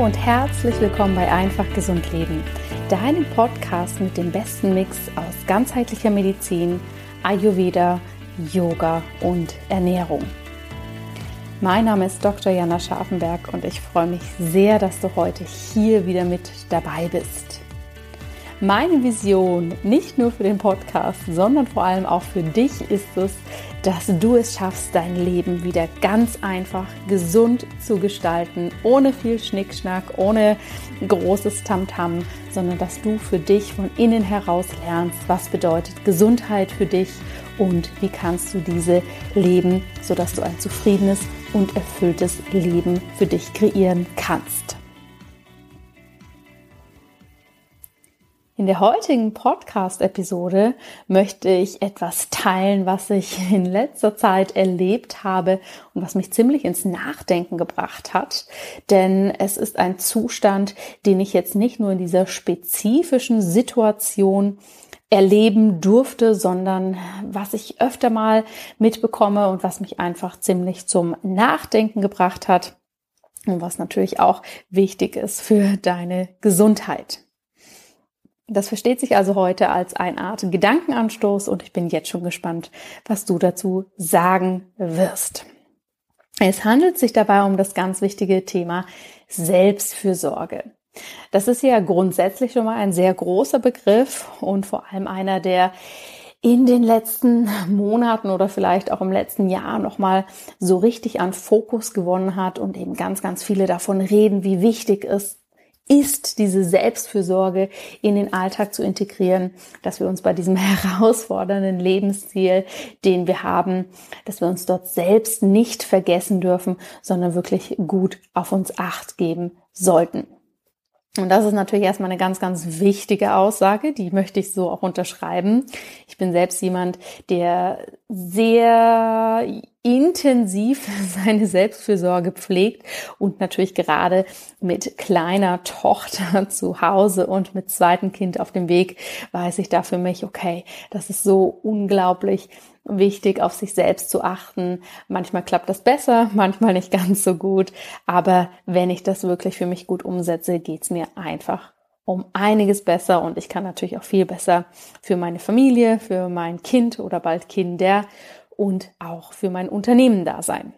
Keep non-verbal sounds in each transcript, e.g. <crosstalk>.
Hallo und herzlich willkommen bei Einfach Gesund Leben, deinem Podcast mit dem besten Mix aus ganzheitlicher Medizin, Ayurveda, Yoga und Ernährung. Mein Name ist Dr. Jana Scharfenberg und ich freue mich sehr, dass du heute hier wieder mit dabei bist. Meine Vision, nicht nur für den Podcast, sondern vor allem auch für dich ist es, dass du es schaffst, dein Leben wieder ganz einfach gesund zu gestalten, ohne viel Schnickschnack, ohne großes Tamtam, -Tam, sondern dass du für dich von innen heraus lernst, was bedeutet Gesundheit für dich und wie kannst du diese leben, sodass du ein zufriedenes und erfülltes Leben für dich kreieren kannst. In der heutigen Podcast-Episode möchte ich etwas teilen, was ich in letzter Zeit erlebt habe und was mich ziemlich ins Nachdenken gebracht hat. Denn es ist ein Zustand, den ich jetzt nicht nur in dieser spezifischen Situation erleben durfte, sondern was ich öfter mal mitbekomme und was mich einfach ziemlich zum Nachdenken gebracht hat und was natürlich auch wichtig ist für deine Gesundheit. Das versteht sich also heute als eine Art Gedankenanstoß und ich bin jetzt schon gespannt, was du dazu sagen wirst. Es handelt sich dabei um das ganz wichtige Thema Selbstfürsorge. Das ist ja grundsätzlich schon mal ein sehr großer Begriff und vor allem einer, der in den letzten Monaten oder vielleicht auch im letzten Jahr nochmal so richtig an Fokus gewonnen hat und eben ganz, ganz viele davon reden, wie wichtig es ist, diese Selbstfürsorge in den Alltag zu integrieren, dass wir uns bei diesem <laughs> herausfordernden Lebensziel, den wir haben, dass wir uns dort selbst nicht vergessen dürfen, sondern wirklich gut auf uns acht geben sollten. Und das ist natürlich erstmal eine ganz, ganz wichtige Aussage, die möchte ich so auch unterschreiben. Ich bin selbst jemand, der sehr intensiv <laughs> seine Selbstfürsorge pflegt und natürlich gerade mit kleiner Tochter <laughs> zu Hause und mit zweitem Kind auf dem Weg weiß ich da für mich, okay, das ist so unglaublich wichtig, auf sich selbst zu achten. Manchmal klappt das besser, <laughs> manchmal nicht ganz so gut. Aber wenn ich das wirklich für mich gut umsetze, geht's mir einfach um einiges besser und ich kann natürlich auch viel besser für meine Familie, für mein Kind oder bald Kinder und auch für mein Unternehmen da sein.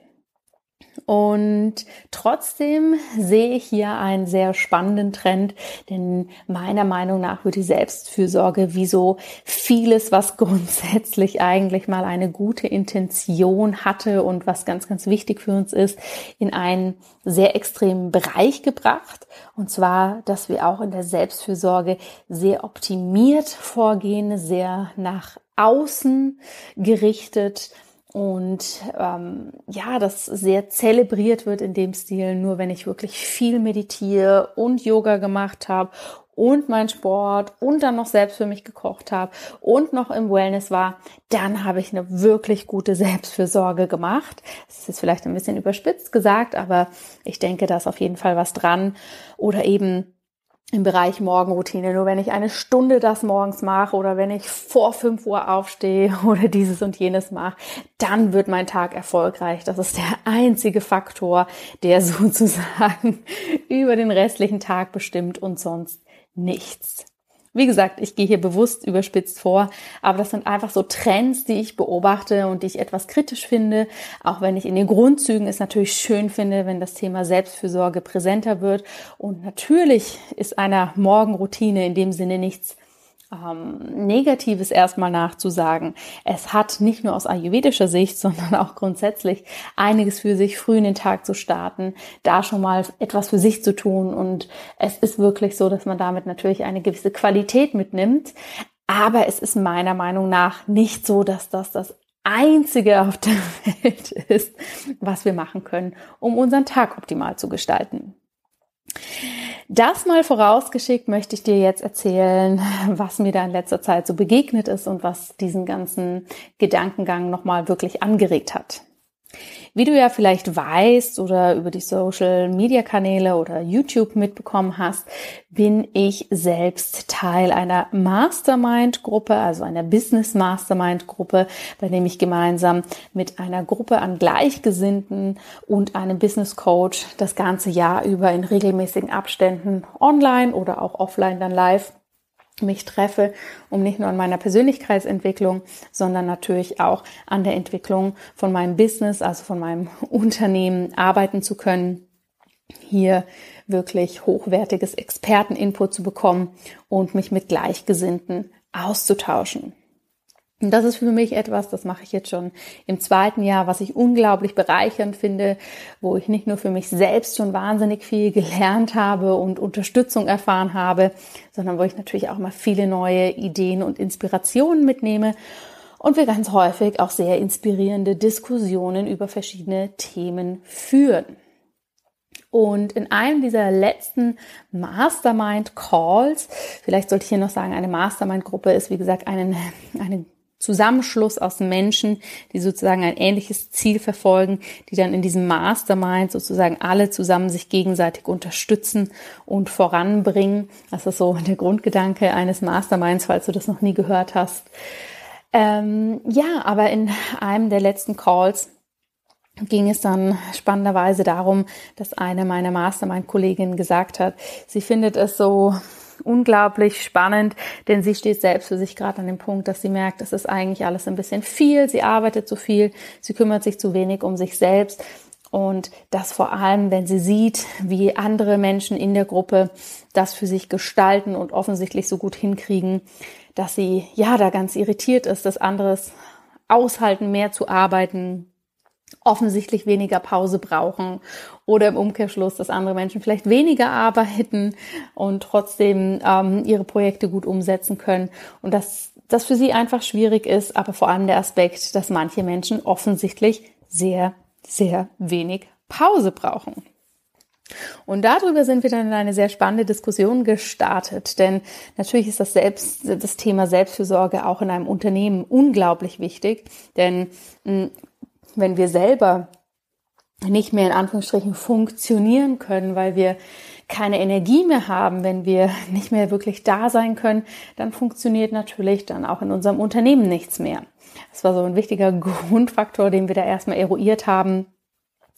Und trotzdem sehe ich hier einen sehr spannenden Trend, denn meiner Meinung nach wird die Selbstfürsorge wie so vieles, was <laughs> grundsätzlich eigentlich mal eine gute Intention hatte und was ganz, ganz wichtig für uns ist, in einen sehr extremen Bereich gebracht. Und zwar, dass wir auch in der Selbstfürsorge sehr optimiert vorgehen, sehr nach außen gerichtet und ähm, ja, das sehr zelebriert wird in dem Stil, nur wenn ich wirklich viel meditiere und Yoga gemacht habe und mein Sport und dann noch selbst für mich gekocht habe und noch im Wellness war, dann habe ich eine wirklich gute Selbstfürsorge gemacht. Das ist vielleicht ein bisschen überspitzt gesagt, aber ich denke, da ist auf jeden Fall was dran. Oder eben im Bereich Morgenroutine. Nur wenn ich eine Stunde das morgens mache oder wenn ich vor 5 Uhr aufstehe <laughs> oder dieses und jenes mache, dann wird mein Tag erfolgreich. Das ist der einzige Faktor, der <laughs> sozusagen über den restlichen Tag bestimmt und sonst nichts. Wie gesagt, ich gehe hier bewusst überspitzt vor, aber das sind einfach so Trends, die ich beobachte und die ich etwas kritisch finde, auch wenn ich in den Grundzügen es natürlich schön finde, wenn das Thema Selbstfürsorge präsenter wird. Und natürlich ist einer Morgenroutine in dem Sinne nichts ähm, Negatives erstmal nachzusagen. Es hat nicht nur aus ayurvedischer Sicht, sondern auch grundsätzlich einiges für sich, früh in den Tag zu starten, da schon mal etwas für sich zu tun. Und es ist wirklich so, dass man damit natürlich eine gewisse Qualität mitnimmt. Aber es ist meiner Meinung nach nicht so, dass das das einzige auf der <laughs> Welt ist, was wir machen können, um unseren Tag optimal zu gestalten. Das mal vorausgeschickt möchte ich dir jetzt erzählen, <laughs> was mir da in letzter Zeit so begegnet ist und was diesen ganzen Gedankengang nochmal wirklich angeregt hat. Wie du ja vielleicht weißt oder über die Social Media Kanäle oder YouTube mitbekommen hast, bin ich selbst Teil einer Mastermind Gruppe, also einer Business Mastermind Gruppe, bei dem ich gemeinsam mit einer Gruppe an Gleichgesinnten und einem Business Coach das ganze Jahr über in regelmäßigen Abständen online oder auch offline dann live mich treffe, um nicht nur an meiner Persönlichkeitsentwicklung, sondern natürlich auch an der Entwicklung von meinem Business, also von meinem <laughs> Unternehmen arbeiten zu können, hier wirklich hochwertiges Experteninput zu bekommen und mich mit Gleichgesinnten auszutauschen. Und das ist für mich etwas, das mache ich jetzt schon im zweiten Jahr, was ich unglaublich bereichernd finde, wo ich nicht nur für mich selbst schon wahnsinnig viel gelernt habe und Unterstützung erfahren habe, sondern wo ich natürlich auch mal viele neue Ideen und Inspirationen mitnehme und wir ganz häufig auch sehr inspirierende Diskussionen über verschiedene Themen führen. Und in einem dieser letzten Mastermind Calls, vielleicht sollte ich hier noch sagen, eine Mastermind Gruppe ist wie gesagt eine, <laughs> eine Zusammenschluss aus Menschen, die sozusagen ein ähnliches Ziel verfolgen, die dann in diesem Mastermind sozusagen alle zusammen sich gegenseitig unterstützen und voranbringen. Das ist so der Grundgedanke eines Masterminds, falls du das noch nie gehört hast. Ähm, ja, aber in einem der letzten Calls ging es dann spannenderweise darum, dass eine meiner Mastermind-Kolleginnen gesagt hat, sie findet es so unglaublich spannend, denn sie steht selbst für sich gerade an dem Punkt, dass sie merkt, das ist eigentlich alles ein bisschen viel, sie arbeitet zu viel, sie kümmert sich zu wenig um sich selbst. Und das vor allem, wenn sie sieht, wie andere Menschen in der Gruppe das für sich gestalten und offensichtlich so gut hinkriegen, dass sie ja da ganz irritiert ist, dass anderes aushalten, mehr zu arbeiten, offensichtlich weniger Pause brauchen oder im Umkehrschluss, dass andere Menschen vielleicht weniger arbeiten und trotzdem ähm, ihre Projekte gut umsetzen können. Und dass das für sie einfach schwierig ist, aber vor allem der Aspekt, dass manche Menschen offensichtlich sehr, sehr wenig Pause brauchen. Und darüber sind wir dann in eine sehr spannende Diskussion gestartet, denn natürlich ist das Selbst, das Thema Selbstfürsorge auch in einem Unternehmen unglaublich wichtig, denn hm, wenn wir selber nicht mehr in Anführungsstrichen funktionieren können, weil wir keine Energie mehr haben, wenn wir nicht mehr wirklich da sein können, dann funktioniert natürlich dann auch in unserem Unternehmen nichts mehr. Das war so ein wichtiger <laughs> Grundfaktor, den wir da erstmal eruiert haben.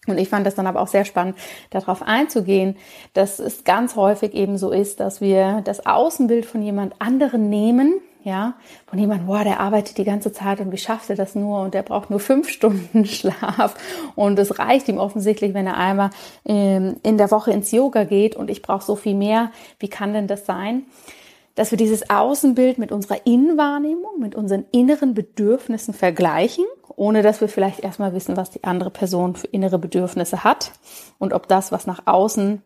Und ich fand das dann aber auch sehr spannend, darauf einzugehen, dass es ganz häufig eben so ist, dass wir das Außenbild von jemand anderen nehmen, ja, von jemandem, boah, der arbeitet die ganze Zeit und wie schafft er das nur und der braucht nur fünf Stunden <laughs> Schlaf und es reicht ihm offensichtlich, wenn er einmal ähm, in der Woche ins Yoga geht und ich brauche so viel mehr. Wie kann denn das sein? Dass wir dieses Außenbild mit unserer Innenwahrnehmung, mit unseren inneren Bedürfnissen vergleichen, ohne dass wir vielleicht erstmal wissen, was die andere Person für innere Bedürfnisse hat und ob das, was nach außen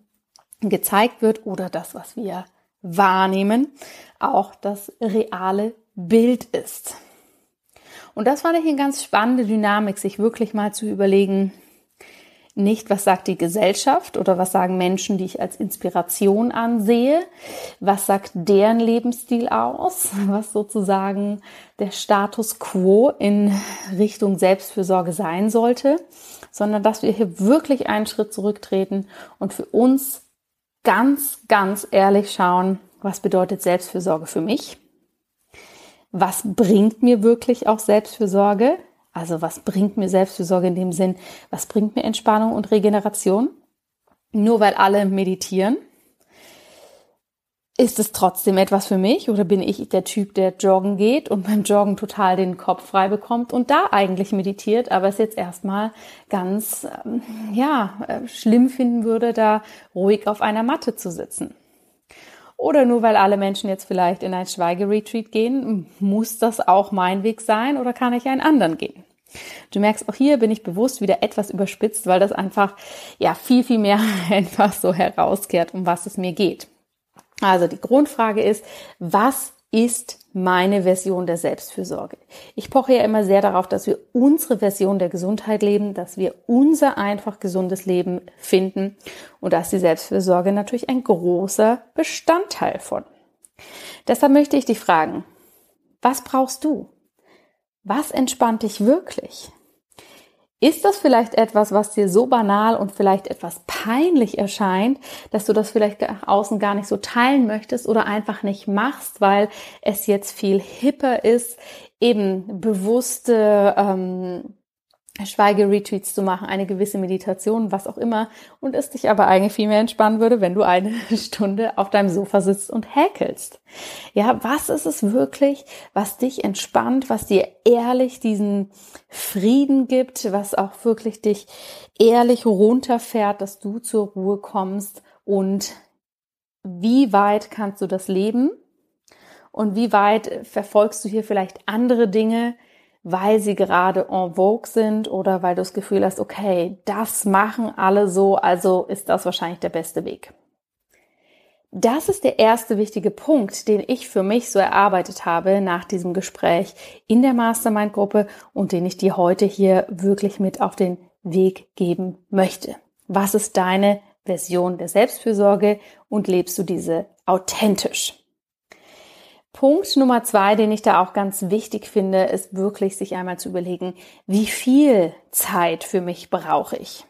gezeigt wird oder das, was wir wahrnehmen, auch das reale Bild ist. Und das fand ich eine ganz spannende Dynamik, sich wirklich mal zu überlegen, nicht, was sagt die Gesellschaft oder was sagen Menschen, die ich als Inspiration ansehe, was sagt deren Lebensstil aus, <laughs> was sozusagen der Status quo in Richtung Selbstfürsorge sein sollte, sondern dass wir hier wirklich einen Schritt zurücktreten und für uns ganz, ganz ehrlich schauen, was bedeutet Selbstfürsorge für mich? Was bringt mir wirklich auch Selbstfürsorge? Also was bringt mir Selbstfürsorge in dem Sinn, was bringt mir Entspannung und Regeneration? Nur weil alle meditieren, ist es trotzdem etwas für mich oder bin ich der Typ, der joggen geht und beim Joggen total den Kopf frei bekommt und da eigentlich meditiert, aber es jetzt erstmal ganz, ähm, ja, äh, schlimm finden würde, da ruhig auf einer Matte zu sitzen? Oder nur weil alle Menschen jetzt vielleicht in ein Schweigeretreat gehen, muss das auch mein Weg sein oder kann ich einen anderen gehen? Du merkst, auch hier bin ich bewusst wieder etwas überspitzt, weil das einfach, ja, viel, viel mehr <laughs> einfach so herauskehrt, um was es mir geht. Also die Grundfrage ist, was ist meine Version der Selbstfürsorge? Ich poche ja immer sehr darauf, dass wir unsere Version der Gesundheit leben, dass wir unser einfach gesundes Leben finden und da ist die Selbstfürsorge natürlich ein großer Bestandteil von. Deshalb möchte ich dich fragen, was brauchst du? Was entspannt dich wirklich? Ist das vielleicht etwas, was dir so banal und vielleicht etwas peinlich erscheint, dass du das vielleicht außen gar nicht so teilen möchtest oder einfach nicht machst, weil es jetzt viel hipper ist, eben bewusste ähm, Schweigeretreats zu machen, eine gewisse Meditation, was auch immer, und es dich aber eigentlich viel mehr entspannen würde, wenn du eine <laughs> Stunde auf deinem Sofa sitzt und häkelst. Ja, was ist es wirklich, was dich entspannt, was dir ehrlich diesen Frieden gibt, was auch wirklich dich ehrlich runterfährt, dass du zur Ruhe kommst und wie weit kannst du das leben und wie weit verfolgst du hier vielleicht andere Dinge, weil sie gerade en vogue sind oder weil du das Gefühl hast, okay, das machen alle so, also ist das wahrscheinlich der beste Weg. Das ist der erste wichtige Punkt, den ich für mich so erarbeitet habe nach diesem Gespräch in der Mastermind-Gruppe und den ich dir heute hier wirklich mit auf den Weg geben möchte. Was ist deine Version der Selbstfürsorge und lebst du diese authentisch? Punkt Nummer zwei, den ich da auch ganz wichtig finde, ist wirklich sich einmal zu überlegen, wie viel Zeit für mich brauche ich?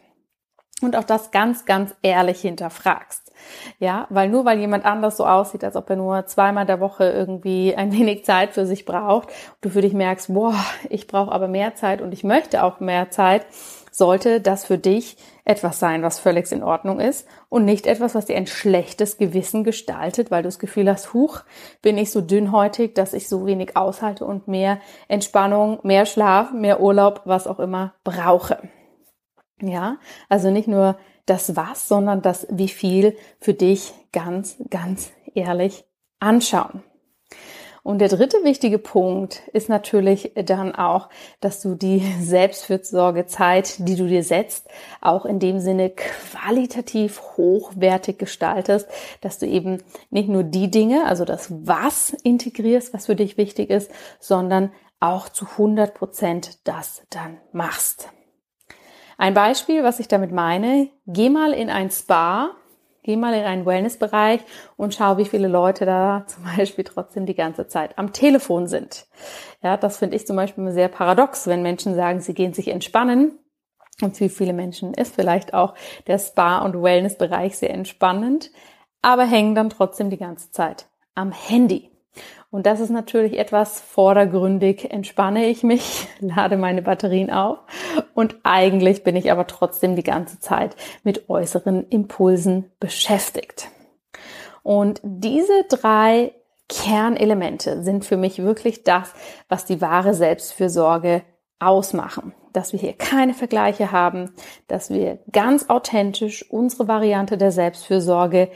Und auch das ganz, ganz ehrlich hinterfragst. Ja, weil nur weil jemand anders so aussieht, als ob er nur zweimal der Woche irgendwie ein wenig Zeit für sich braucht, du für dich merkst, boah, ich brauche aber mehr Zeit und ich möchte auch mehr Zeit, sollte das für dich etwas sein, was völlig in Ordnung ist und nicht etwas, was dir ein schlechtes Gewissen gestaltet, weil du das Gefühl hast, huch, bin ich so dünnhäutig, dass ich so wenig aushalte und mehr Entspannung, mehr Schlaf, mehr Urlaub, was auch immer brauche. Ja, also nicht nur das was, sondern das wie viel für dich ganz, ganz ehrlich anschauen. Und der dritte wichtige Punkt ist natürlich dann auch, dass du die <laughs> Selbstfürsorgezeit, die du dir setzt, auch in dem Sinne qualitativ hochwertig gestaltest, dass du eben nicht nur die Dinge, also das Was integrierst, was für dich wichtig ist, sondern auch zu 100 Prozent das dann machst. Ein Beispiel, was ich damit meine, geh mal in ein Spa Geh mal in einen Wellnessbereich und schau, wie viele Leute da <laughs> zum Beispiel trotzdem die ganze Zeit am Telefon sind. Ja, das finde ich zum Beispiel sehr paradox, wenn Menschen sagen, sie gehen sich entspannen. Und für viele Menschen ist vielleicht auch der Spa- und Wellnessbereich sehr entspannend, aber hängen dann trotzdem die ganze Zeit am Handy. Und das ist natürlich etwas vordergründig. Entspanne ich mich, <laughs> lade meine Batterien auf und eigentlich bin ich aber trotzdem die ganze Zeit mit äußeren Impulsen beschäftigt. Und diese drei Kernelemente sind für mich wirklich das, was die wahre Selbstfürsorge ausmachen. Dass wir hier keine Vergleiche haben, dass wir ganz authentisch unsere Variante der Selbstfürsorge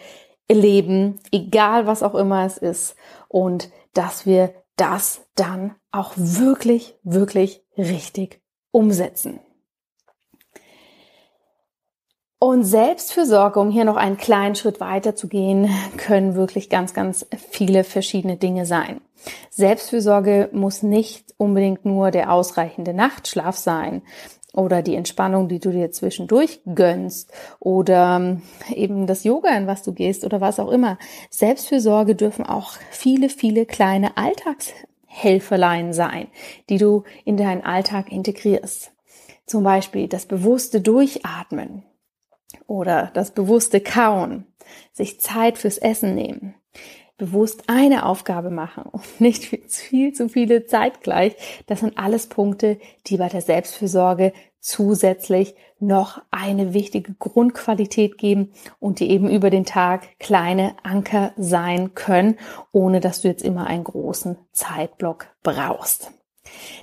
leben, egal was auch immer es ist und dass wir das dann auch wirklich, wirklich richtig umsetzen. Und Selbstfürsorge, um hier noch einen kleinen Schritt weiter zu gehen, können wirklich ganz, ganz viele verschiedene Dinge sein. Selbstfürsorge muss nicht unbedingt nur der ausreichende Nachtschlaf sein oder die Entspannung, die du dir zwischendurch gönnst oder ähm, eben das Yoga, in was du gehst oder was auch immer. Selbstfürsorge dürfen auch viele, viele kleine Alltagshelferlein sein, die du in deinen Alltag integrierst. Zum Beispiel das bewusste Durchatmen oder das bewusste Kauen, sich Zeit fürs Essen nehmen, bewusst eine Aufgabe machen und <laughs> nicht viel zu viele zeitgleich. Das sind alles Punkte, die bei der Selbstfürsorge zusätzlich noch eine wichtige Grundqualität geben und die eben über den Tag kleine Anker sein können, ohne dass du jetzt immer einen großen Zeitblock brauchst.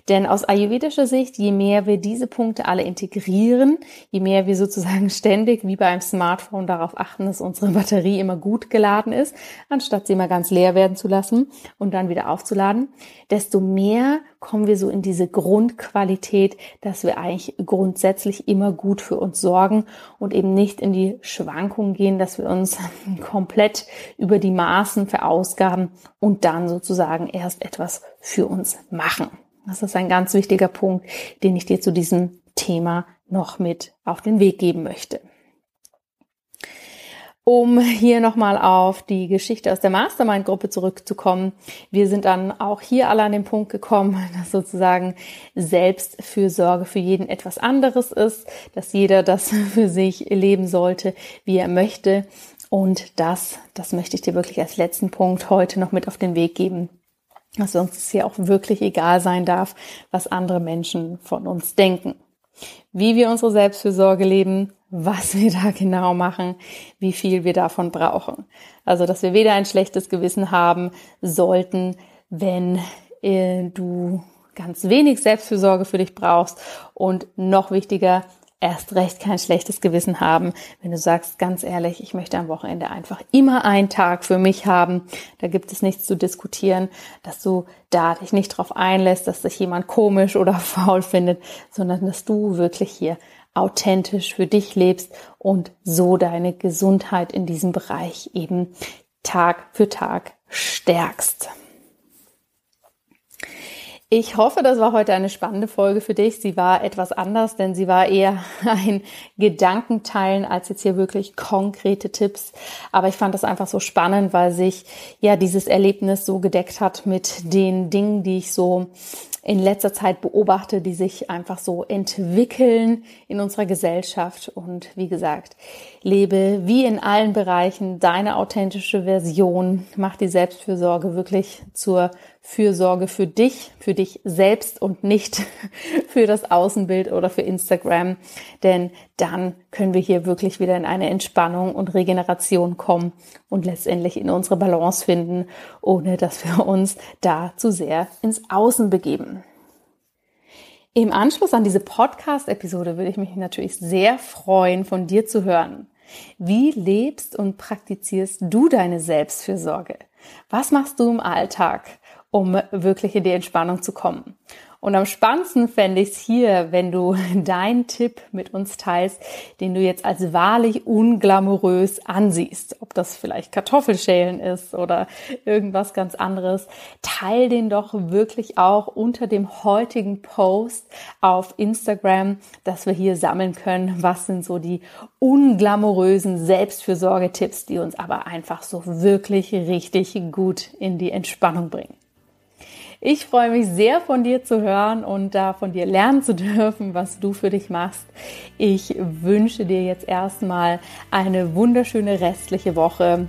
Denn aus ayurvedischer Sicht, je mehr wir diese Punkte alle integrieren, je mehr wir sozusagen <laughs> ständig wie beim Smartphone darauf achten, dass unsere Batterie immer gut geladen ist, anstatt sie mal ganz leer werden zu lassen und dann wieder aufzuladen, desto mehr kommen wir so in diese Grundqualität, dass wir eigentlich grundsätzlich immer gut für uns sorgen und eben nicht in die Schwankungen gehen, dass wir uns <laughs> komplett über die Maßen verausgaben und dann sozusagen erst etwas für uns machen. Das ist ein ganz wichtiger Punkt, den ich dir zu diesem Thema noch mit auf den Weg geben möchte. Um hier nochmal auf die Geschichte aus der Mastermind-Gruppe zurückzukommen. Wir sind dann auch hier alle an den Punkt gekommen, <laughs> dass sozusagen Selbstfürsorge für jeden etwas anderes ist, dass jeder das <laughs> für sich leben sollte, wie er möchte. Und das, das möchte ich dir wirklich als letzten Punkt heute noch mit auf den Weg geben, dass uns es hier auch wirklich egal sein darf, was andere Menschen von uns denken. Wie wir unsere Selbstfürsorge leben, was wir da genau machen, wie viel wir davon brauchen. Also, dass wir weder ein schlechtes Gewissen haben sollten, wenn äh, du ganz wenig Selbstfürsorge für dich brauchst und noch wichtiger, erst recht kein schlechtes Gewissen haben, wenn du sagst, ganz ehrlich, ich möchte am Wochenende einfach immer einen Tag für mich haben. Da gibt es nichts zu diskutieren, dass du da dich nicht drauf einlässt, dass sich jemand komisch oder <laughs> faul findet, sondern dass du wirklich hier authentisch für dich lebst und so deine Gesundheit in diesem Bereich eben Tag für Tag stärkst. Ich hoffe, das war heute eine spannende Folge für dich. Sie war etwas anders, denn sie war eher <laughs> ein Gedankenteilen als jetzt hier wirklich konkrete Tipps. Aber ich fand das einfach so spannend, weil sich ja dieses Erlebnis so gedeckt hat mit den Dingen, die ich so in letzter Zeit beobachte, die sich einfach so entwickeln in unserer Gesellschaft. Und wie gesagt, lebe wie in allen Bereichen deine authentische Version. Mach die Selbstfürsorge wirklich zur Fürsorge für dich, für dich selbst und nicht <laughs> für das Außenbild oder für Instagram. Denn dann können wir hier wirklich wieder in eine Entspannung und Regeneration kommen und letztendlich in unsere Balance finden, ohne dass wir uns da zu sehr ins Außen begeben. Im Anschluss an diese Podcast-Episode würde ich mich natürlich sehr freuen, von dir zu hören. Wie lebst und praktizierst du deine Selbstfürsorge? Was machst du im Alltag? Um wirklich in die Entspannung zu kommen. Und am spannendsten fände ich es hier, wenn du <laughs> deinen Tipp mit uns teilst, den du jetzt als wahrlich unglamourös ansiehst. Ob das vielleicht Kartoffelschälen ist oder irgendwas ganz anderes. Teil den doch wirklich auch unter dem heutigen Post auf Instagram, dass wir hier sammeln können. Was sind so die unglamourösen Selbstfürsorgetipps, die uns aber einfach so wirklich richtig gut in die Entspannung bringen. Ich freue mich sehr von dir zu hören und da von dir lernen zu <laughs> dürfen, was du für dich machst. Ich wünsche dir jetzt erstmal eine wunderschöne restliche Woche.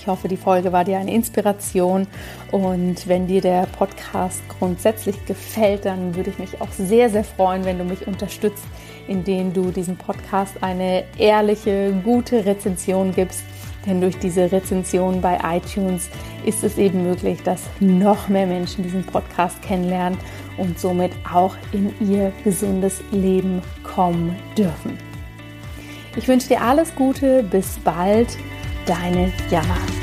Ich hoffe, die Folge war dir eine Inspiration und wenn dir der Podcast grundsätzlich gefällt, dann würde ich mich auch sehr, sehr freuen, wenn du mich unterstützt, indem du diesem Podcast eine ehrliche, gute Rezension gibst denn durch diese Rezension bei iTunes ist es eben möglich, dass noch mehr Menschen diesen Podcast kennenlernen und somit auch in ihr gesundes Leben kommen dürfen. Ich wünsche dir alles Gute, bis bald, deine Jana.